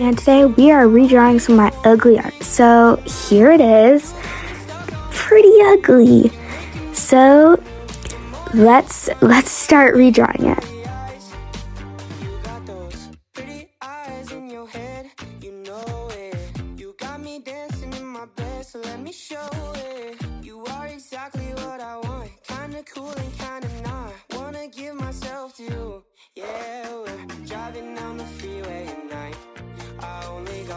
And today we are redrawing some of my ugly art. So here it is. Pretty ugly. So let's let's start redrawing it.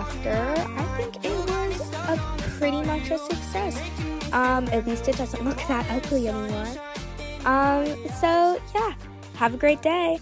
after. I think it was a pretty much a success. Um, at least it doesn't look that ugly anymore. Um, so yeah, have a great day.